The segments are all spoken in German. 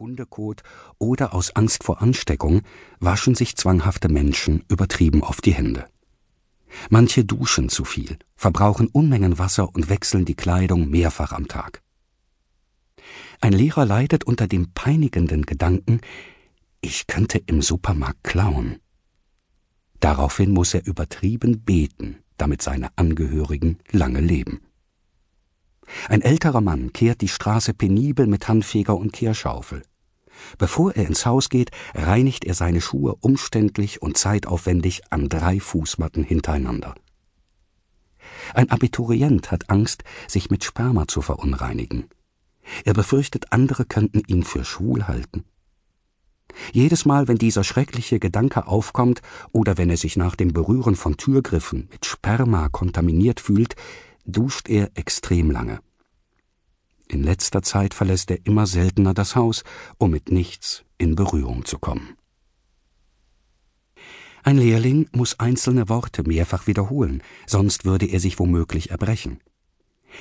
Hundekot oder aus Angst vor Ansteckung waschen sich zwanghafte Menschen übertrieben oft die Hände. Manche duschen zu viel, verbrauchen Unmengen Wasser und wechseln die Kleidung mehrfach am Tag. Ein Lehrer leidet unter dem peinigenden Gedanken, ich könnte im Supermarkt klauen. Daraufhin muss er übertrieben beten, damit seine Angehörigen lange leben. Ein älterer Mann kehrt die Straße penibel mit Handfeger und Kehrschaufel. Bevor er ins Haus geht, reinigt er seine Schuhe umständlich und zeitaufwendig an drei Fußmatten hintereinander. Ein Abiturient hat Angst, sich mit Sperma zu verunreinigen. Er befürchtet, andere könnten ihn für schwul halten. Jedes Mal, wenn dieser schreckliche Gedanke aufkommt oder wenn er sich nach dem Berühren von Türgriffen mit Sperma kontaminiert fühlt, duscht er extrem lange. In letzter Zeit verlässt er immer seltener das Haus, um mit nichts in Berührung zu kommen. Ein Lehrling muss einzelne Worte mehrfach wiederholen, sonst würde er sich womöglich erbrechen.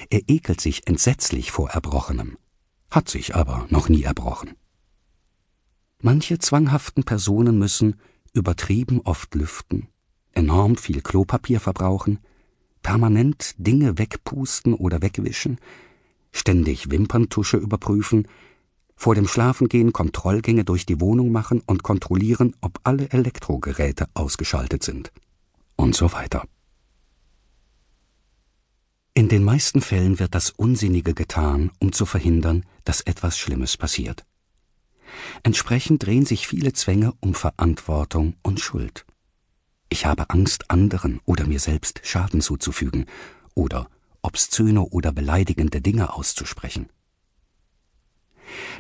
Er ekelt sich entsetzlich vor Erbrochenem, hat sich aber noch nie erbrochen. Manche zwanghaften Personen müssen übertrieben oft lüften, enorm viel Klopapier verbrauchen, permanent Dinge wegpusten oder wegwischen, ständig Wimperntusche überprüfen, vor dem Schlafengehen Kontrollgänge durch die Wohnung machen und kontrollieren, ob alle Elektrogeräte ausgeschaltet sind. Und so weiter. In den meisten Fällen wird das Unsinnige getan, um zu verhindern, dass etwas Schlimmes passiert. Entsprechend drehen sich viele Zwänge um Verantwortung und Schuld. Ich habe Angst, anderen oder mir selbst Schaden zuzufügen oder obszöne oder beleidigende Dinge auszusprechen.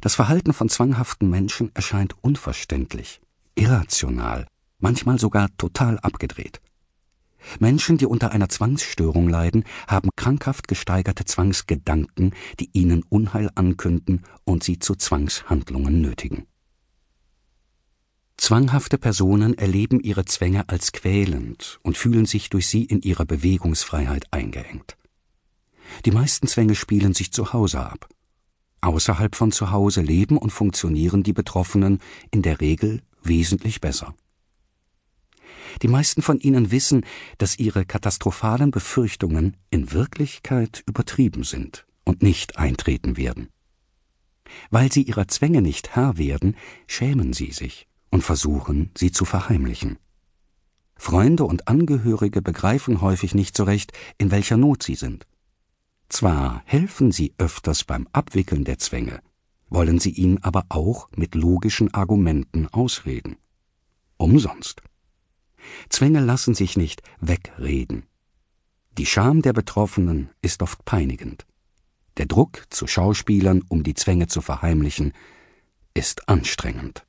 Das Verhalten von zwanghaften Menschen erscheint unverständlich, irrational, manchmal sogar total abgedreht. Menschen, die unter einer Zwangsstörung leiden, haben krankhaft gesteigerte Zwangsgedanken, die ihnen Unheil ankünden und sie zu Zwangshandlungen nötigen. Zwanghafte Personen erleben ihre Zwänge als quälend und fühlen sich durch sie in ihrer Bewegungsfreiheit eingeengt. Die meisten Zwänge spielen sich zu Hause ab. Außerhalb von zu Hause leben und funktionieren die Betroffenen in der Regel wesentlich besser. Die meisten von ihnen wissen, dass ihre katastrophalen Befürchtungen in Wirklichkeit übertrieben sind und nicht eintreten werden. Weil sie ihrer Zwänge nicht Herr werden, schämen sie sich und versuchen, sie zu verheimlichen. Freunde und Angehörige begreifen häufig nicht so recht, in welcher Not sie sind. Zwar helfen sie öfters beim Abwickeln der Zwänge, wollen sie ihn aber auch mit logischen Argumenten ausreden. Umsonst. Zwänge lassen sich nicht wegreden. Die Scham der Betroffenen ist oft peinigend. Der Druck zu Schauspielern, um die Zwänge zu verheimlichen, ist anstrengend.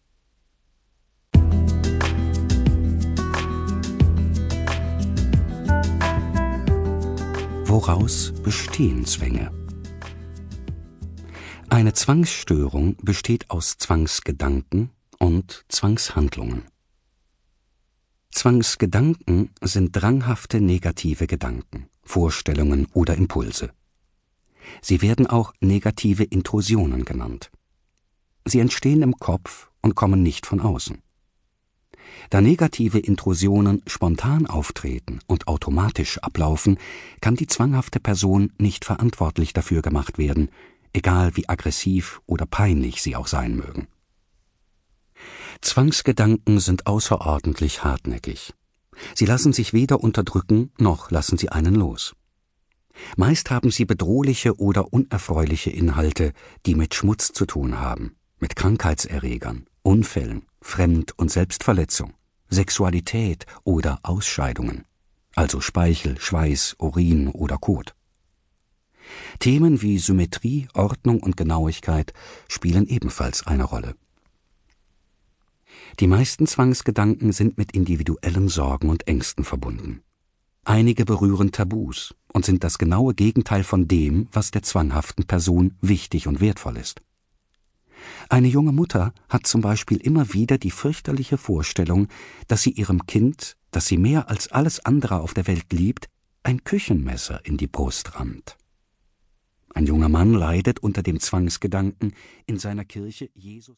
Woraus bestehen Zwänge? Eine Zwangsstörung besteht aus Zwangsgedanken und Zwangshandlungen. Zwangsgedanken sind dranghafte negative Gedanken, Vorstellungen oder Impulse. Sie werden auch negative Intrusionen genannt. Sie entstehen im Kopf und kommen nicht von außen. Da negative Intrusionen spontan auftreten und automatisch ablaufen, kann die zwanghafte Person nicht verantwortlich dafür gemacht werden, egal wie aggressiv oder peinlich sie auch sein mögen. Zwangsgedanken sind außerordentlich hartnäckig. Sie lassen sich weder unterdrücken, noch lassen sie einen los. Meist haben sie bedrohliche oder unerfreuliche Inhalte, die mit Schmutz zu tun haben, mit Krankheitserregern, Unfällen, Fremd- und Selbstverletzung, Sexualität oder Ausscheidungen, also Speichel, Schweiß, Urin oder Kot. Themen wie Symmetrie, Ordnung und Genauigkeit spielen ebenfalls eine Rolle. Die meisten Zwangsgedanken sind mit individuellen Sorgen und Ängsten verbunden. Einige berühren Tabus und sind das genaue Gegenteil von dem, was der zwanghaften Person wichtig und wertvoll ist. Eine junge Mutter hat zum Beispiel immer wieder die fürchterliche Vorstellung, dass sie ihrem Kind, das sie mehr als alles andere auf der Welt liebt, ein Küchenmesser in die Brust rammt. Ein junger Mann leidet unter dem Zwangsgedanken, in seiner Kirche Jesus